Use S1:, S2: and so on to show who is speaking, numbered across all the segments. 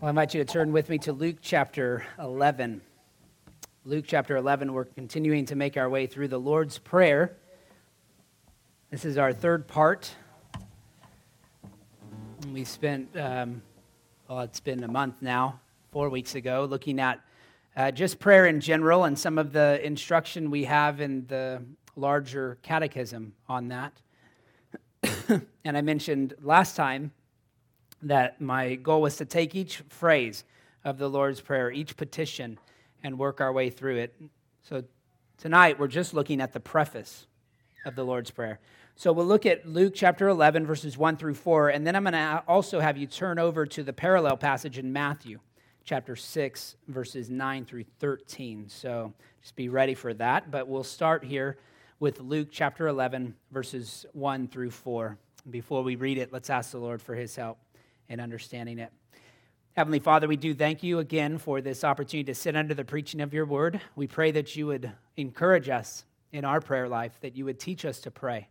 S1: Well, I invite you to turn with me to Luke chapter 11. Luke chapter 11, we're continuing to make our way through the Lord's Prayer. This is our third part. We spent, um, well, it's been a month now, four weeks ago, looking at uh, just prayer in general and some of the instruction we have in the larger catechism on that. and I mentioned last time that my goal was to take each phrase of the Lord's Prayer, each petition, and work our way through it. So tonight we're just looking at the preface of the Lord's Prayer. So we'll look at Luke chapter 11, verses 1 through 4, and then I'm going to also have you turn over to the parallel passage in Matthew chapter 6, verses 9 through 13. So just be ready for that. But we'll start here with Luke chapter 11, verses 1 through 4. Before we read it, let's ask the Lord for his help in understanding it. Heavenly Father, we do thank you again for this opportunity to sit under the preaching of your word. We pray that you would encourage us in our prayer life, that you would teach us to pray,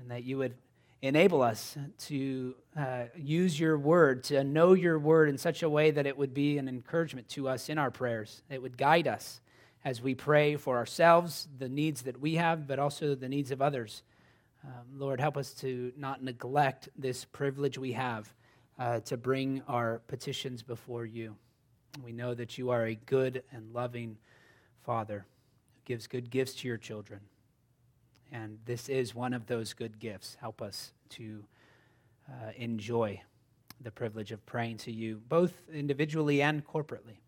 S1: and that you would enable us to uh, use your word, to know your word in such a way that it would be an encouragement to us in our prayers. It would guide us as we pray for ourselves, the needs that we have, but also the needs of others. Um, Lord, help us to not neglect this privilege we have uh, to bring our petitions before you. We know that you are a good and loving Father who gives good gifts to your children. And this is one of those good gifts. Help us to uh, enjoy the privilege of praying to you, both individually and corporately.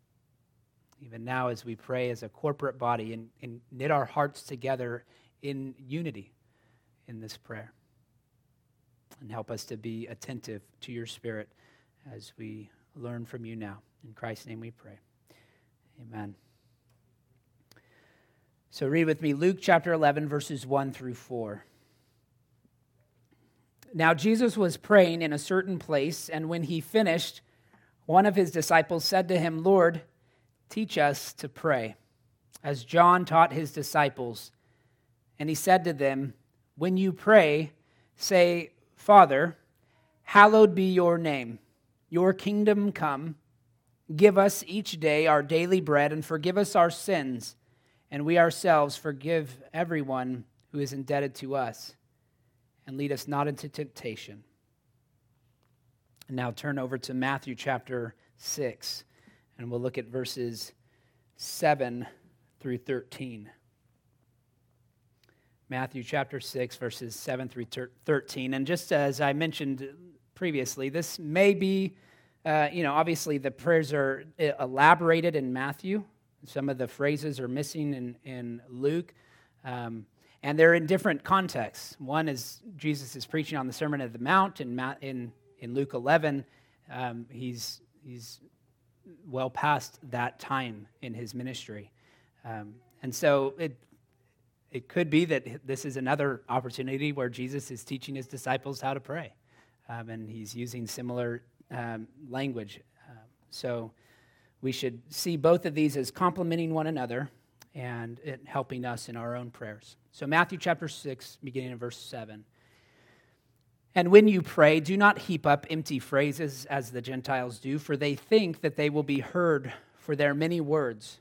S1: Even now, as we pray as a corporate body and, and knit our hearts together in unity in this prayer and help us to be attentive to your spirit as we learn from you now. In Christ's name we pray. Amen. So read with me Luke chapter 11, verses 1 through 4. Now Jesus was praying in a certain place, and when he finished, one of his disciples said to him, Lord, teach us to pray, as John taught his disciples. And he said to them, When you pray, say, Father, hallowed be your name, your kingdom come. Give us each day our daily bread, and forgive us our sins, and we ourselves forgive everyone who is indebted to us. And lead us not into temptation. Now turn over to Matthew chapter 6, and we'll look at verses 7 through 13. Matthew chapter 6, verses 7 through 13. And just as I mentioned previously, this may be, uh, you know, obviously the prayers are uh, elaborated in Matthew. Some of the phrases are missing in, in Luke. Um, and they're in different contexts. One is Jesus is preaching on the Sermon of the Mount in, in, in Luke 11. Um, he's, he's well past that time in his ministry. Um, and so it it could be that this is another opportunity where Jesus is teaching his disciples how to pray, um, and he's using similar um, language. Um, so we should see both of these as complementing one another and helping us in our own prayers. So, Matthew chapter 6, beginning in verse 7. And when you pray, do not heap up empty phrases as the Gentiles do, for they think that they will be heard for their many words.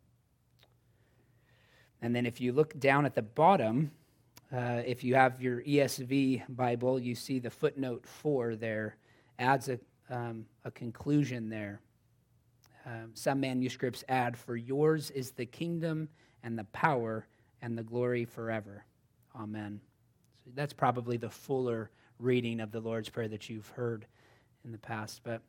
S1: And then if you look down at the bottom, uh, if you have your ESV Bible, you see the footnote 4 there, adds a, um, a conclusion there. Um, some manuscripts add, For yours is the kingdom and the power and the glory forever. Amen. So that's probably the fuller reading of the Lord's Prayer that you've heard in the past. But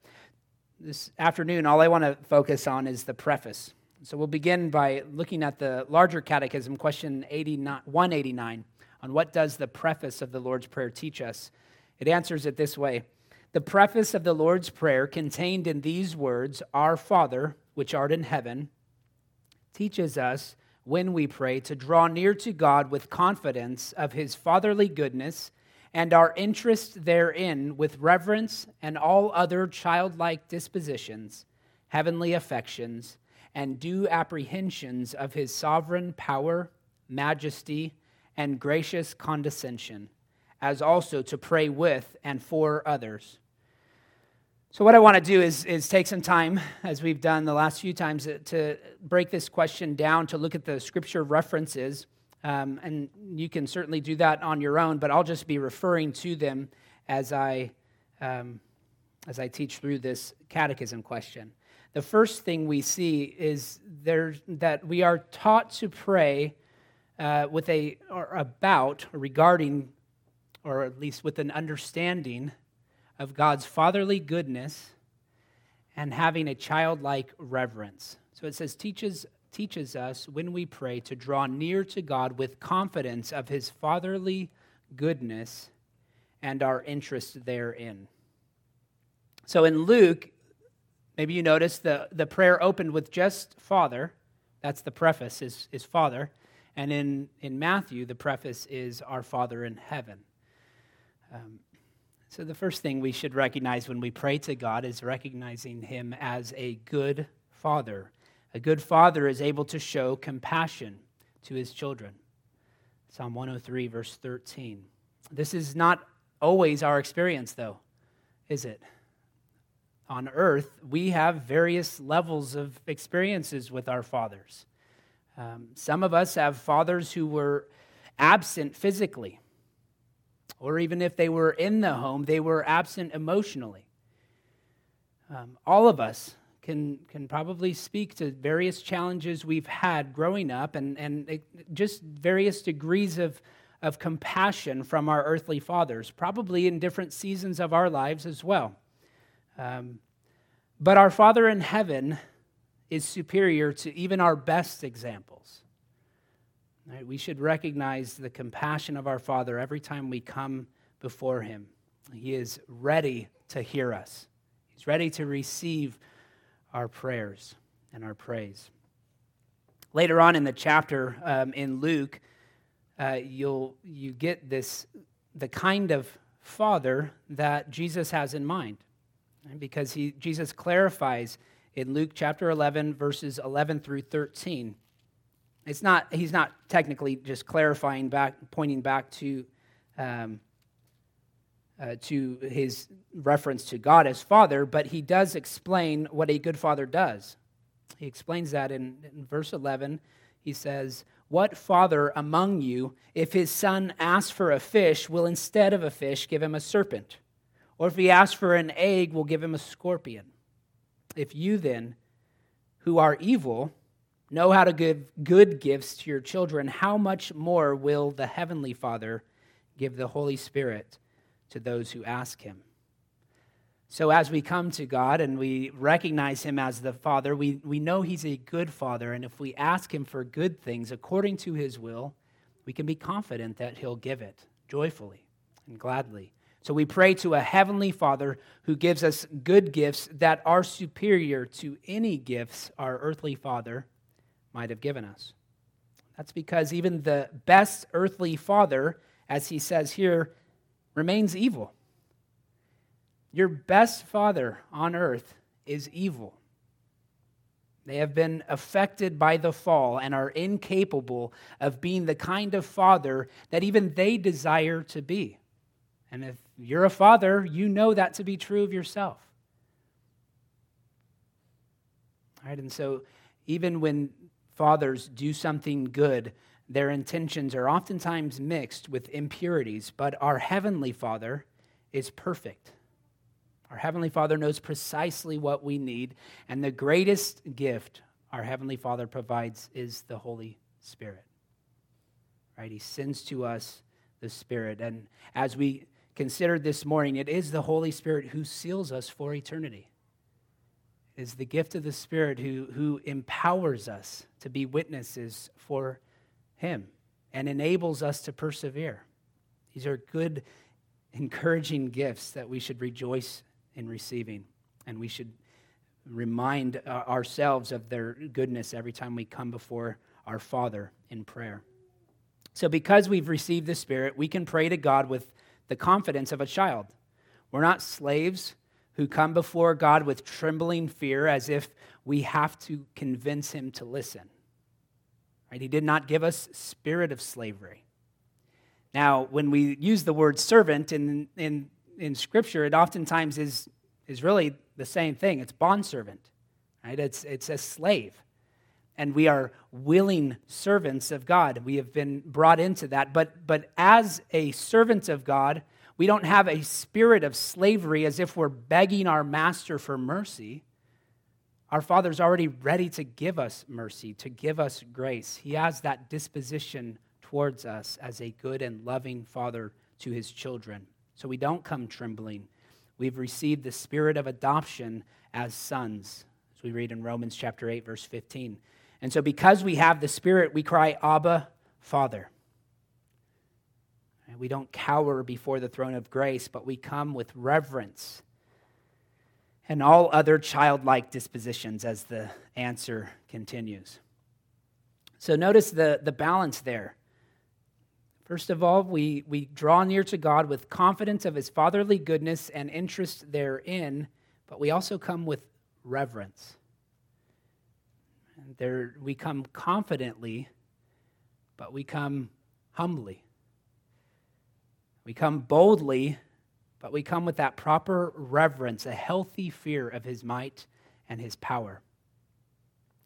S1: this afternoon, all I want to focus on is the preface. So we'll begin by looking at the larger catechism, question 189, on what does the preface of the Lord's Prayer teach us. It answers it this way The preface of the Lord's Prayer contained in these words, Our Father, which art in heaven, teaches us when we pray to draw near to God with confidence of his fatherly goodness and our interest therein with reverence and all other childlike dispositions, heavenly affections, and due apprehensions of his sovereign power, majesty, and gracious condescension, as also to pray with and for others. So, what I want to do is, is take some time, as we've done the last few times, to break this question down, to look at the scripture references um, and you can certainly do that on your own, but I'll just be referring to them as I, um, as I teach through this catechism question. The first thing we see is there, that we are taught to pray uh, with a, or about, or regarding, or at least with an understanding of God's fatherly goodness and having a childlike reverence. So it says, teaches teaches us when we pray to draw near to God with confidence of his fatherly goodness and our interest therein. So in Luke, maybe you noticed the, the prayer opened with just Father. That's the preface, is, is Father. And in, in Matthew, the preface is Our Father in heaven. Um, so the first thing we should recognize when we pray to God is recognizing Him as a good Father a good father is able to show compassion to his children. Psalm 103, verse 13. This is not always our experience, though, is it? On earth, we have various levels of experiences with our fathers. Um, some of us have fathers who were absent physically, or even if they were in the home, they were absent emotionally. Um, all of us can, can probably speak to various challenges we've had growing up and, and just various degrees of, of compassion from our earthly fathers, probably in different seasons of our lives as well. Um, but our Father in heaven is superior to even our best examples. Right? We should recognize the compassion of our Father every time we come before Him. He is ready to hear us, He's ready to receive our prayers and our praise. Later on in the chapter um, in Luke, uh, you'll you get this the kind of father that Jesus has in mind? Because he Jesus clarifies in Luke chapter 11 verses 11 through 13. It's not he's not technically just clarifying back, pointing back to. Um, uh, to his reference to God as Father, but he does explain what a good father does. He explains that in, in verse 11. He says, What father among you, if his son asks for a fish, will instead of a fish give him a serpent? Or if he asks for an egg, we'll give him a scorpion? If you then, who are evil, know how to give good gifts to your children, how much more will the Heavenly Father give the Holy Spirit to those who ask him. So, as we come to God and we recognize Him as the Father, we, we know He's a good Father. And if we ask Him for good things according to His will, we can be confident that He'll give it joyfully and gladly. So, we pray to a Heavenly Father who gives us good gifts that are superior to any gifts our earthly Father might have given us. That's because even the best earthly Father, as He says here, remains evil. Your best father on earth is evil. They have been affected by the fall and are incapable of being the kind of father that even they desire to be. And if you're a father, you know that to be true of yourself. All right, and so even when fathers do something good, their intentions are oftentimes mixed with impurities, but our Heavenly Father is perfect. Our Heavenly Father knows precisely what we need, and the greatest gift our Heavenly Father provides is the Holy Spirit. Right? He sends to us the Spirit. And as we considered this morning, it is the Holy Spirit who seals us for eternity. It is the gift of the Spirit who, who empowers us to be witnesses for him and enables us to persevere. These are good, encouraging gifts that we should rejoice in receiving, and we should remind uh, ourselves of their goodness every time we come before our Father in prayer. So, because we've received the Spirit, we can pray to God with the confidence of a child. We're not slaves who come before God with trembling fear as if we have to convince him to listen. Right? He did not give us spirit of slavery. Now, when we use the word servant in, in, in Scripture, it oftentimes is, is really the same thing. It's bondservant, right? It's, it's a slave. And we are willing servants of God. We have been brought into that. But, but as a servant of God, we don't have a spirit of slavery as if we're begging our master for mercy. Our Father's already ready to give us mercy, to give us grace. He has that disposition towards us as a good and loving Father to his children. So we don't come trembling. We've received the spirit of adoption as sons, as we read in Romans chapter 8, verse 15. And so because we have the Spirit, we cry, Abba, Father. We don't cower before the throne of grace, but we come with reverence and all other childlike dispositions as the answer continues. So notice the, the balance there. First of all, we, we draw near to God with confidence of his fatherly goodness and interest therein, but we also come with reverence. There, we come confidently, but we come humbly. We come boldly, but we come with that proper reverence, a healthy fear of his might and his power.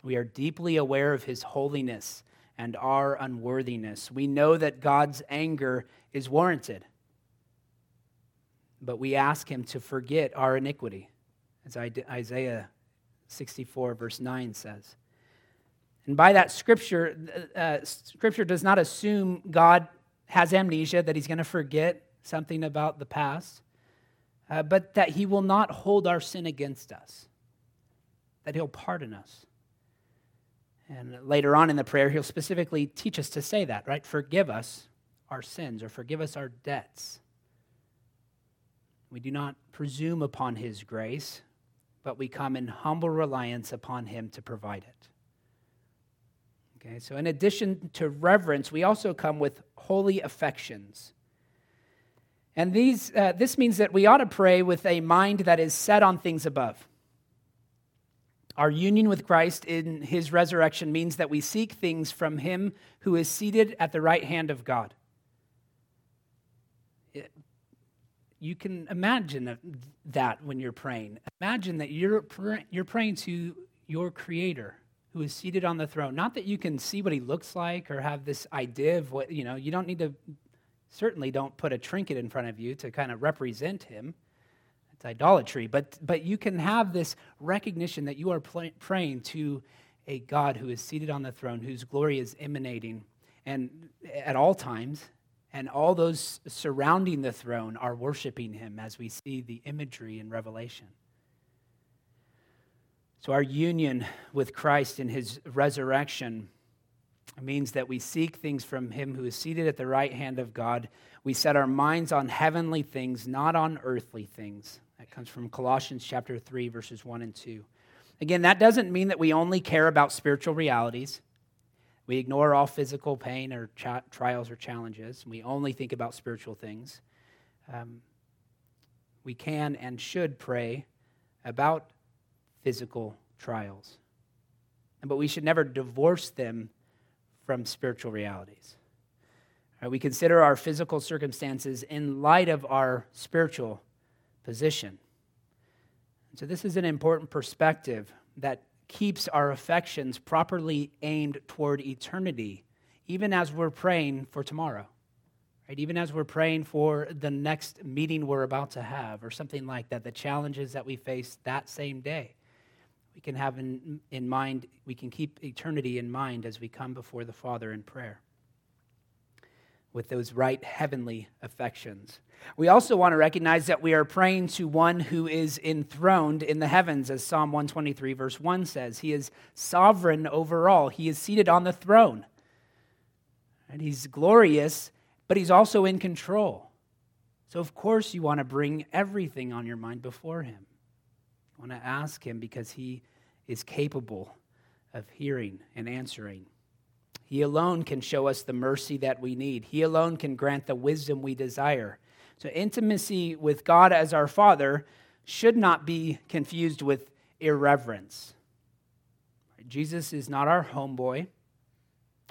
S1: We are deeply aware of his holiness and our unworthiness. We know that God's anger is warranted, but we ask him to forget our iniquity, as Isaiah 64, verse 9 says. And by that scripture, uh, scripture does not assume God has amnesia, that he's going to forget something about the past uh, but that he will not hold our sin against us, that he'll pardon us. And later on in the prayer, he'll specifically teach us to say that, right? Forgive us our sins or forgive us our debts. We do not presume upon his grace, but we come in humble reliance upon him to provide it. Okay, so in addition to reverence, we also come with holy affections. And these, uh, this means that we ought to pray with a mind that is set on things above. Our union with Christ in his resurrection means that we seek things from him who is seated at the right hand of God. It, you can imagine that when you're praying. Imagine that you're, you're praying to your Creator who is seated on the throne. Not that you can see what he looks like or have this idea of what, you know, you don't need to certainly don't put a trinket in front of you to kind of represent him. It's idolatry. But, but you can have this recognition that you are pl- praying to a God who is seated on the throne, whose glory is emanating and at all times, and all those surrounding the throne are worshiping him as we see the imagery in Revelation. So, our union with Christ in his resurrection means that we seek things from him who is seated at the right hand of God. We set our minds on heavenly things, not on earthly things. That comes from Colossians chapter 3 verses 1 and 2. Again, that doesn't mean that we only care about spiritual realities. We ignore all physical pain or trials or challenges. We only think about spiritual things. Um, we can and should pray about physical trials. But we should never divorce them from spiritual realities. Right, we consider our physical circumstances in light of our spiritual position. So, this is an important perspective that keeps our affections properly aimed toward eternity, even as we're praying for tomorrow. Right? Even as we're praying for the next meeting we're about to have, or something like that, the challenges that we face that same day we can have in, in mind, we can keep eternity in mind as we come before the Father in prayer with those right heavenly affections. We also want to recognize that we are praying to one who is enthroned in the heavens, as Psalm 123, verse 1 says. He is sovereign over all, he is seated on the throne. And he's glorious, but he's also in control. So, of course, you want to bring everything on your mind before him. I want to ask Him because He is capable of hearing and answering. He alone can show us the mercy that we need. He alone can grant the wisdom we desire. So, intimacy with God as our Father should not be confused with irreverence. Jesus is not our homeboy.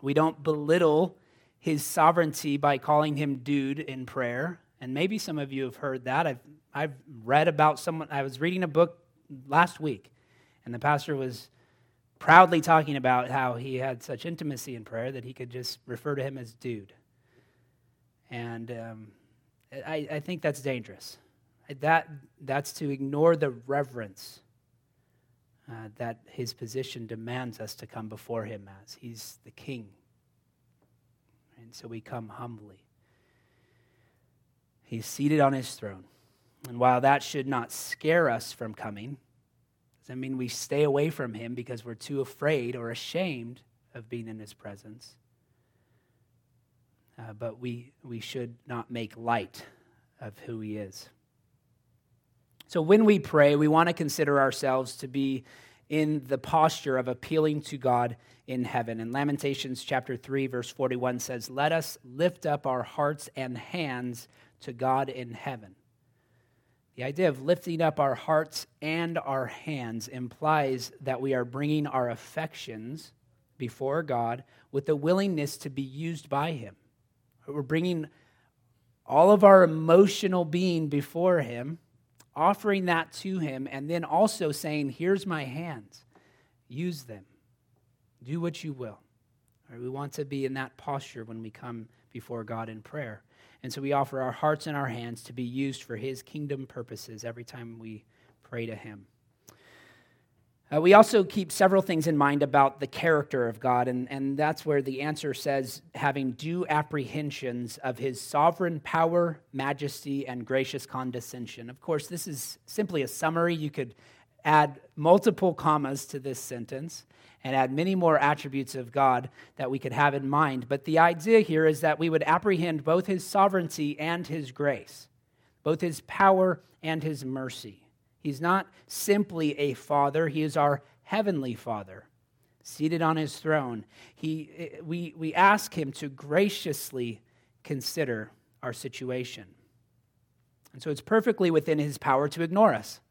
S1: We don't belittle his sovereignty by calling him dude in prayer. And maybe some of you have heard that. I've, I've read about someone, I was reading a book last week, and the pastor was proudly talking about how he had such intimacy in prayer that he could just refer to him as dude. And um, I, I think that's dangerous. That, that's to ignore the reverence uh, that his position demands us to come before him as. He's the king. And so we come humbly. He's seated on his throne. And while that should not scare us from coming, does that mean we stay away from him because we're too afraid or ashamed of being in his presence? Uh, but we, we should not make light of who he is. So when we pray, we want to consider ourselves to be in the posture of appealing to God in heaven. And Lamentations chapter 3 verse 41 says, "Let us lift up our hearts and hands to God in heaven." The idea of lifting up our hearts and our hands implies that we are bringing our affections before God with the willingness to be used by Him. We're bringing all of our emotional being before Him offering that to Him, and then also saying, Here's my hands, use them, do what you will. Right, we want to be in that posture when we come before God in prayer. And so we offer our hearts and our hands to be used for His kingdom purposes every time we pray to Him. Uh, we also keep several things in mind about the character of God, and, and that's where the answer says having due apprehensions of his sovereign power, majesty, and gracious condescension. Of course, this is simply a summary. You could add multiple commas to this sentence and add many more attributes of God that we could have in mind. But the idea here is that we would apprehend both his sovereignty and his grace, both his power and his mercy. He's not simply a father, he is our heavenly father, seated on his throne. He, we, we ask him to graciously consider our situation. And so it's perfectly within his power to ignore us.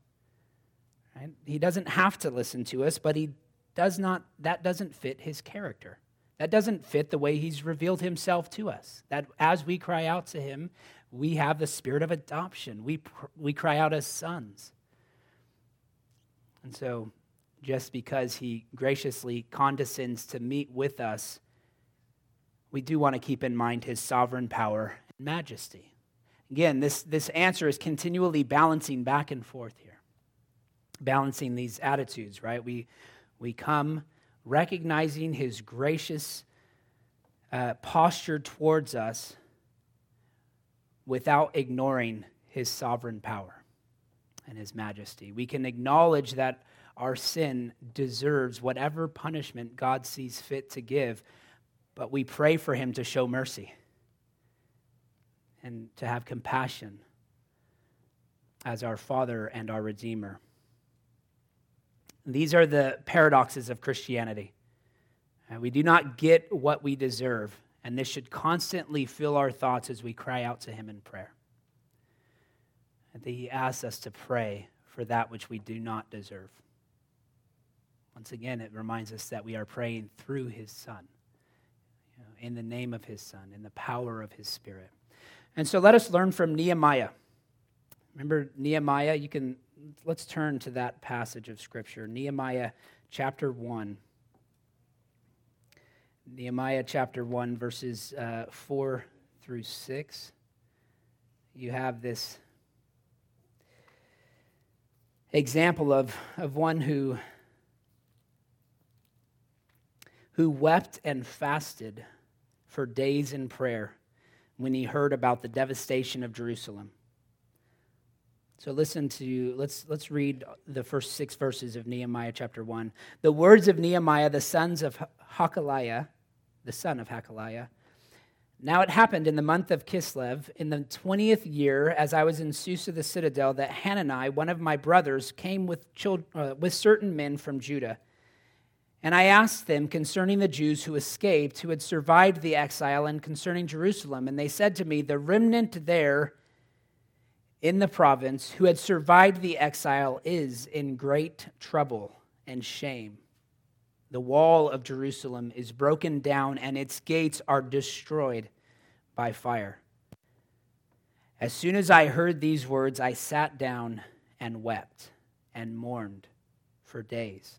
S1: Right? He doesn't have to listen to us, but he does not, that doesn't fit his character. That doesn't fit the way he's revealed himself to us. That as we cry out to him, we have the spirit of adoption. We, we cry out as sons. And so, just because he graciously condescends to meet with us, we do want to keep in mind his sovereign power and majesty. Again, this, this answer is continually balancing back and forth here, balancing these attitudes, right? We, we come recognizing his gracious uh, posture towards us without ignoring his sovereign power and his majesty. We can acknowledge that our sin deserves whatever punishment God sees fit to give, but we pray for him to show mercy and to have compassion as our Father and our Redeemer. These are the paradoxes of Christianity. Uh, we do not get what we deserve, and this should constantly fill our thoughts as we cry out to Him in prayer that he asks us to pray for that which we do not deserve. Once again, it reminds us that we are praying through his Son, you know, in the name of his Son, in the power of his Spirit. And so let us learn from Nehemiah. Remember Nehemiah? You can let's turn to that passage of Scripture, Nehemiah chapter 1. Nehemiah chapter 1, verses uh, 4 through 6. You have this example of, of one who, who wept and fasted for days in prayer when he heard about the devastation of Jerusalem. So listen to let's let's read the first 6 verses of Nehemiah chapter 1. The words of Nehemiah the sons of Hacaliah, the son of Hacaliah, Now it happened in the month of Kislev, in the 20th year, as I was in Susa the citadel, that Hanani, one of my brothers, came with, children, uh, with certain men from Judah. And I asked them concerning the Jews who escaped, who had survived the exile, and concerning Jerusalem. And they said to me, The remnant there in the province who had survived the exile is in great trouble and shame. The wall of Jerusalem is broken down, and its gates are destroyed by fire. As soon as I heard these words, I sat down and wept and mourned for days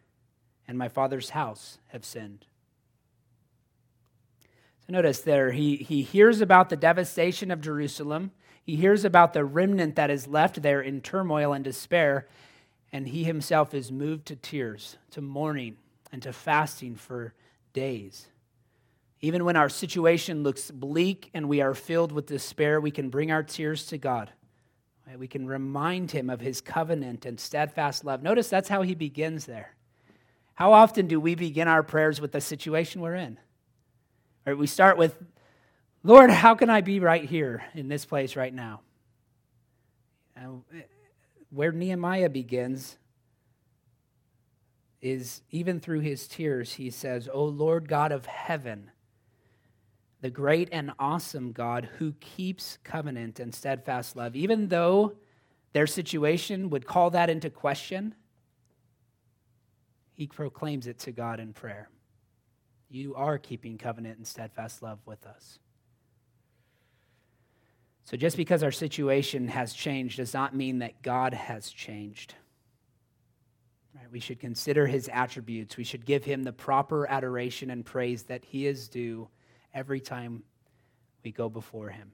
S1: and my father's house have sinned. So notice there, he, he hears about the devastation of Jerusalem. He hears about the remnant that is left there in turmoil and despair, and he himself is moved to tears, to mourning, and to fasting for days. Even when our situation looks bleak and we are filled with despair, we can bring our tears to God. We can remind him of his covenant and steadfast love. Notice that's how he begins there. How often do we begin our prayers with the situation we're in? Or we start with, Lord, how can I be right here in this place right now? And uh, where Nehemiah begins is even through his tears, he says, O Lord God of heaven, the great and awesome God who keeps covenant and steadfast love, even though their situation would call that into question, he proclaims it to God in prayer. You are keeping covenant and steadfast love with us. So, just because our situation has changed does not mean that God has changed. Right? We should consider his attributes. We should give him the proper adoration and praise that he is due every time we go before him.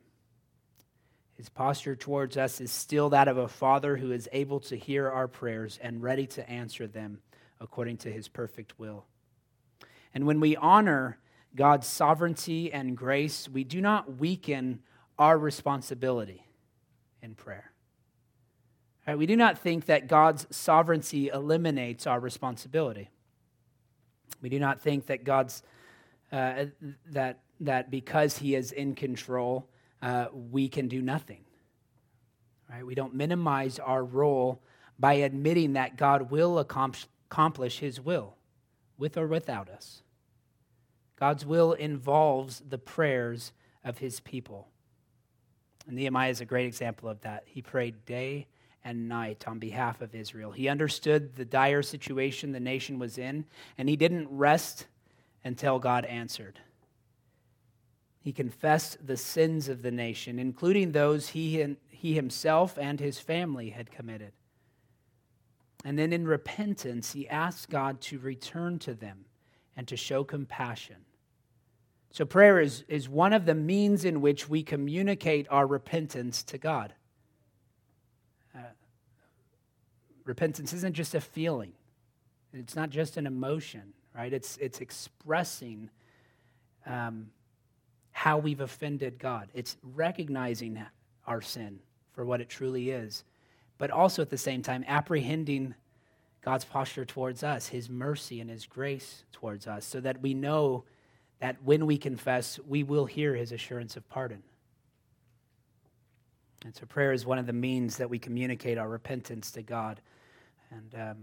S1: His posture towards us is still that of a father who is able to hear our prayers and ready to answer them according to his perfect will. And when we honor God's sovereignty and grace, we do not weaken our responsibility in prayer. Right? We do not think that God's sovereignty eliminates our responsibility. We do not think that God's uh, that that because He is in control, uh, we can do nothing. Right? We don't minimize our role by admitting that God will accomplish His will, with or without us. God's will involves the prayers of His people. And Nehemiah is a great example of that. He prayed day and night on behalf of Israel. He understood the dire situation the nation was in, and he didn't rest until God answered. He confessed the sins of the nation, including those he, he himself and his family had committed. And then in repentance, he asks God to return to them and to show compassion. So, prayer is, is one of the means in which we communicate our repentance to God. repentance isn't just a feeling, it's not just an emotion, right? It's, it's expressing um, how we've offended God, it's recognizing our sin for what it truly is, but also at the same time apprehending God's posture towards us, his mercy and his grace towards us, so that we know that when we confess, we will hear his assurance of pardon. And so prayer is one of the means that we communicate our repentance to God. And, um,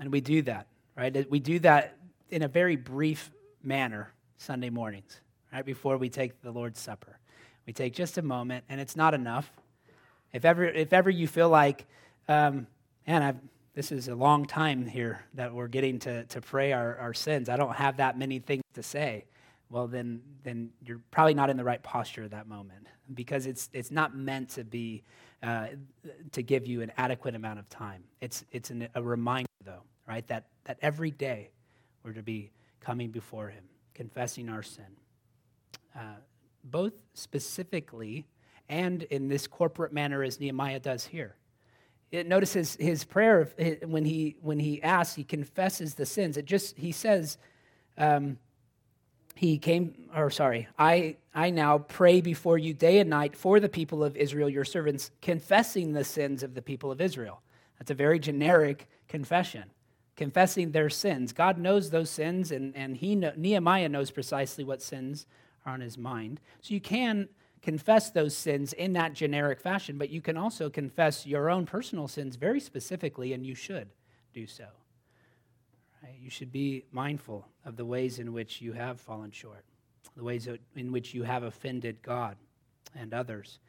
S1: and we do that, right? We do that in a very brief manner Sunday mornings, right before we take the Lord's Supper. We take just a moment, and it's not enough. If ever, if ever you feel like, um, man, I've, this is a long time here that we're getting to, to pray our, our sins. I don't have that many things to say. Well, then, then you're probably not in the right posture at that moment because it's, it's not meant to be uh, to give you an adequate amount of time. It's, it's an, a reminder, though, right, that, that every day we're to be coming before Him, confessing our sin, uh, both specifically and in this corporate manner as Nehemiah does here. It, notice his, his prayer when he, when he asks, he confesses the sins. It just, he says, um, he came, or sorry, I, I now pray before you day and night for the people of Israel, your servants, confessing the sins of the people of Israel. That's a very generic confession, confessing their sins. God knows those sins, and, and he Nehemiah knows precisely what sins are on his mind. So you can confess those sins in that generic fashion, but you can also confess your own personal sins very specifically, and you should do so. Right? You should be mindful of the ways in which you have fallen short, the ways in which you have offended God and others,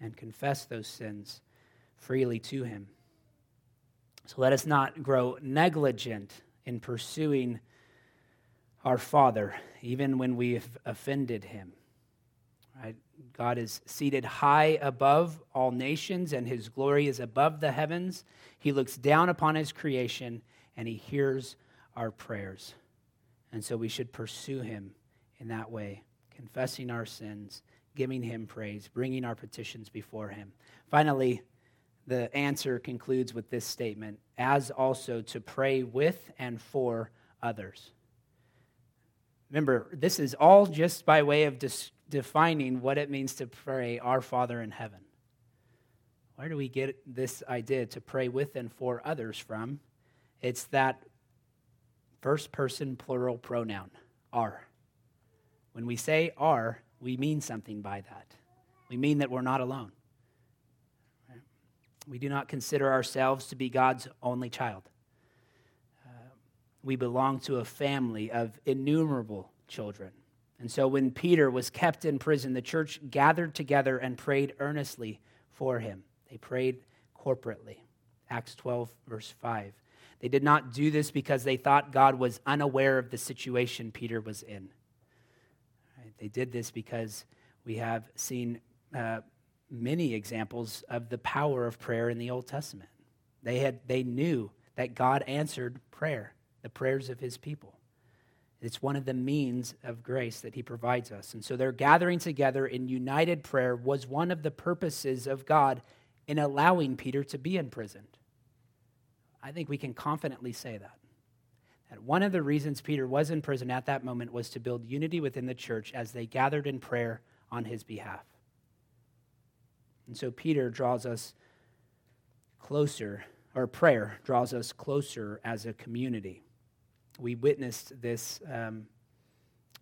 S1: and confess those sins freely to Him. So let us not grow negligent in pursuing our Father, even when we've offended Him. Right? God is seated high above all nations, and his glory is above the heavens. He looks down upon his creation, and he hears our prayers. And so we should pursue him in that way, confessing our sins, giving him praise, bringing our petitions before him. Finally, the answer concludes with this statement as also to pray with and for others. Remember, this is all just by way of defining what it means to pray, Our Father in heaven. Where do we get this idea to pray with and for others from? It's that first person plural pronoun, our. When we say our, we mean something by that. We mean that we're not alone. We do not consider ourselves to be God's only child. Uh, we belong to a family of innumerable children. And so when Peter was kept in prison, the church gathered together and prayed earnestly for him. They prayed corporately. Acts 12, verse 5. They did not do this because they thought God was unaware of the situation Peter was in. They did this because we have seen uh, many examples of the power of prayer in the Old Testament. They, had, they knew that God answered prayer, the prayers of his people. It's one of the means of grace that he provides us. And so their gathering together in united prayer was one of the purposes of God in allowing Peter to be imprisoned. I think we can confidently say that. That one of the reasons Peter was in prison at that moment was to build unity within the church as they gathered in prayer on his behalf. And so Peter draws us closer, or prayer draws us closer as a community. We witnessed this um,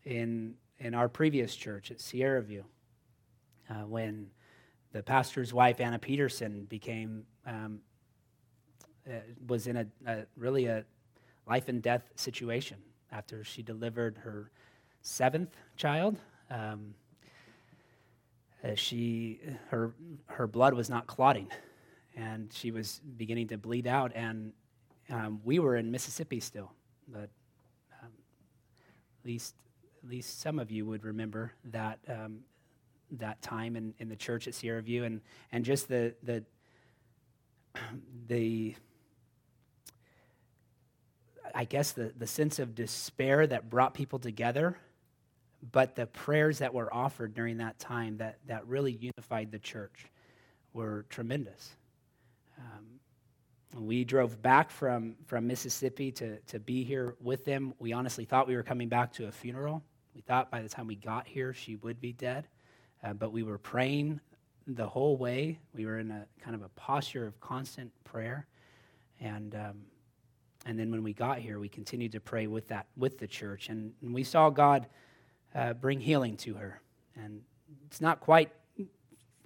S1: in, in our previous church at Sierra View uh, when the pastor's wife, Anna Peterson, became um, uh, was in a, a, really a life and death situation after she delivered her seventh child. Um, uh, she her her blood was not clotting, and she was beginning to bleed out. And um, we were in Mississippi still, but um, at least at least some of you would remember that um, that time in, in the church at Sierra View, and and just the the the I guess, the, the sense of despair that brought people together, but the prayers that were offered during that time that, that really unified the church were tremendous. Um, we drove back from, from Mississippi to, to be here with them. We honestly thought we were coming back to a funeral. We thought by the time we got here, she would be dead. Uh, but we were praying the whole way. We were in a kind of a posture of constant prayer. And um, and then when we got here, we continued to pray with that with the church, and, and we saw God uh, bring healing to her. And it's not quite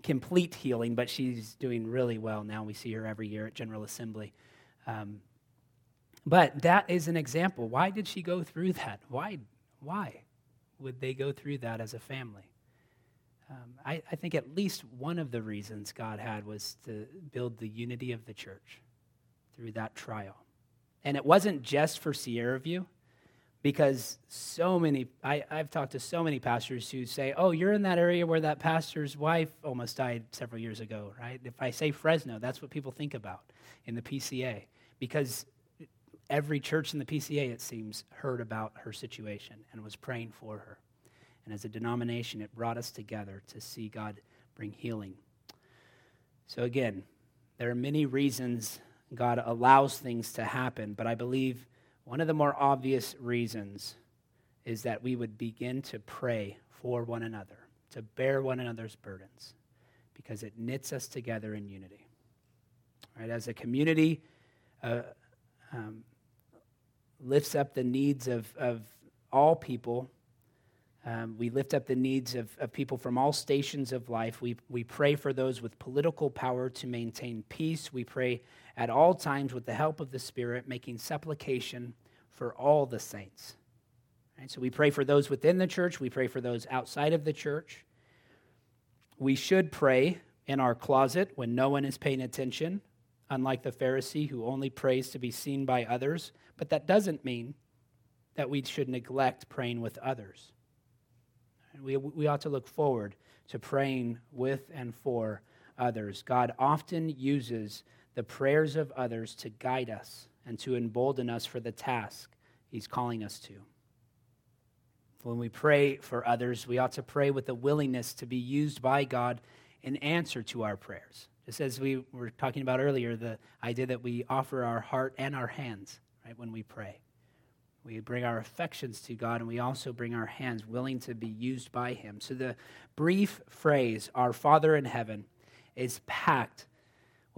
S1: complete healing, but she's doing really well now. We see her every year at General Assembly. Um, but that is an example. Why did she go through that? Why? Why would they go through that as a family? Um, I, I think at least one of the reasons God had was to build the unity of the church through that trial. And it wasn't just for Sierra View, because so many, I, I've talked to so many pastors who say, oh, you're in that area where that pastor's wife almost died several years ago, right? If I say Fresno, that's what people think about in the PCA, because every church in the PCA, it seems, heard about her situation and was praying for her. And as a denomination, it brought us together to see God bring healing. So, again, there are many reasons God allows things to happen, but I believe one of the more obvious reasons is that we would begin to pray for one another, to bear one another's burdens, because it knits us together in unity. Right? As a community, uh, um, lifts up the needs of, of all people. Um, we lift up the needs of, of people from all stations of life. We, we pray for those with political power to maintain peace. We pray at all times with the help of the Spirit, making supplication for all the saints. So we pray for those within the church, we pray for those outside of the church. We should pray in our closet when no one is paying attention, unlike the Pharisee who only prays to be seen by others. But that doesn't mean that we should neglect praying with others. We, we ought to look forward to praying with and for others. God often uses the prayers of others to guide us and to embolden us for the task He's calling us to. When we pray for others, we ought to pray with a willingness to be used by God in answer to our prayers. Just as we were talking about earlier, the idea that we offer our heart and our hands right, when we pray. We bring our affections to God and we also bring our hands willing to be used by Him. So the brief phrase, Our Father in heaven, is packed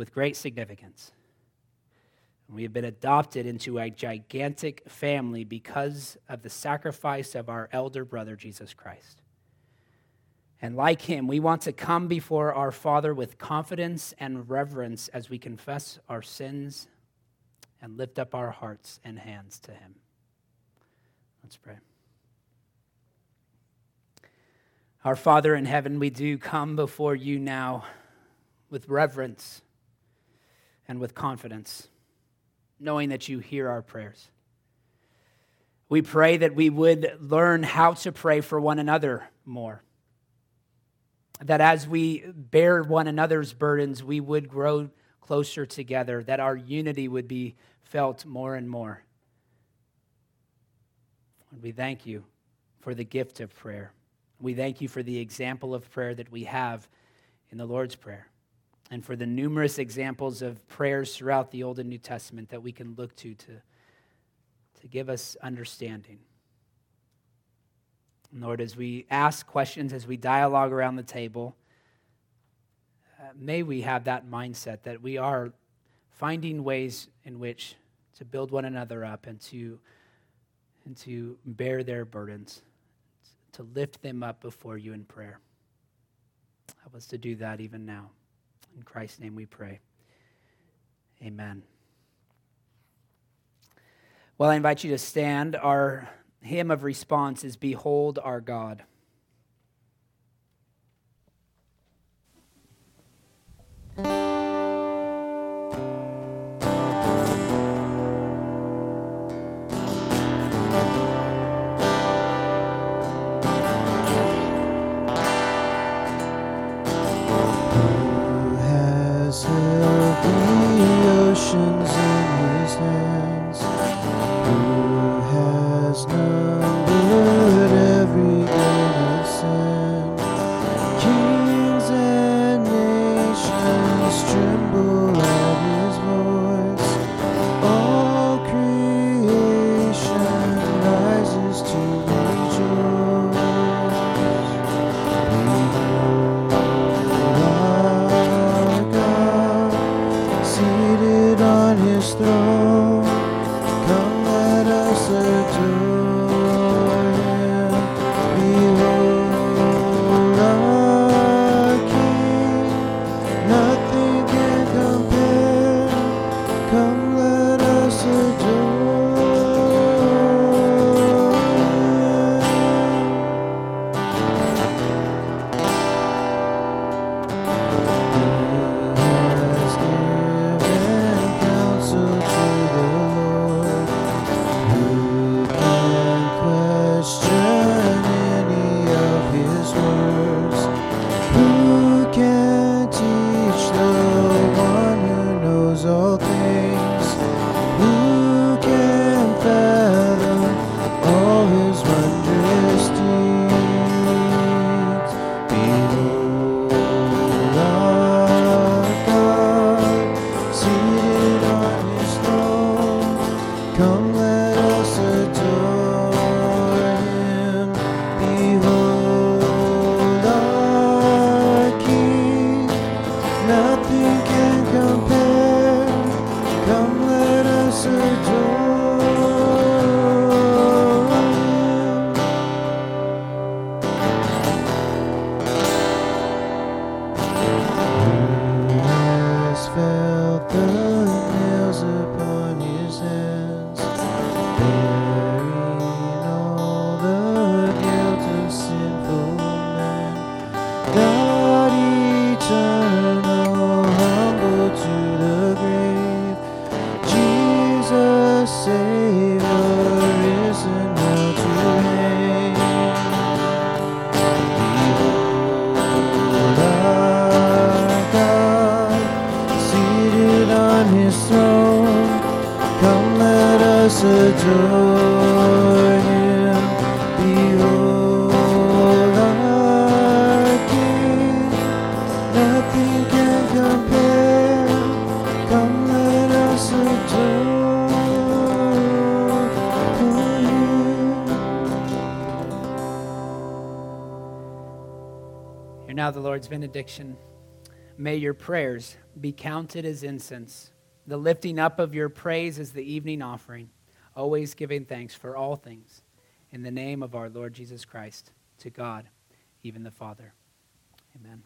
S1: with great significance. We have been adopted into a gigantic family because of the sacrifice of our elder brother, Jesus Christ. And like him, we want to come before our Father with confidence and reverence as we confess our sins and lift up our hearts and hands to Him. Let's pray. Our Father in heaven, we do come before you now with reverence and with confidence, knowing that you hear our prayers. We pray that we would learn how to pray for one another more. That as we bear one another's burdens, we would grow closer together, that our unity would be felt more and more. And we thank you for the gift of prayer. We thank you for the example of prayer that we have in the Lord's Prayer and for the numerous examples of prayers throughout the Old and New Testament that we can look to to, to give us understanding. Lord, as we ask questions, as we dialogue around the table, uh, may we have that mindset that we are finding ways in which to build one another up and to, and to bear their burdens, to lift them up before you in prayer. Help us to do that even now. In Christ's name we pray. Amen. Well, I invite you to stand. Our hymn of response is Behold our God.
S2: nothing
S1: Now, the Lord's benediction. May your prayers be counted as incense, the lifting up of your praise as the evening offering, always giving thanks for all things in the name of our Lord Jesus Christ, to God, even the Father. Amen.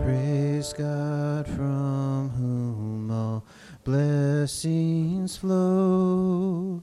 S2: Praise God from whom all blessings flow.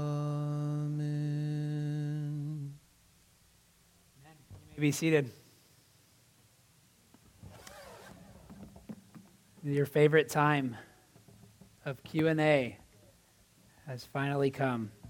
S1: Be seated. Your favorite time of Q&A has finally come.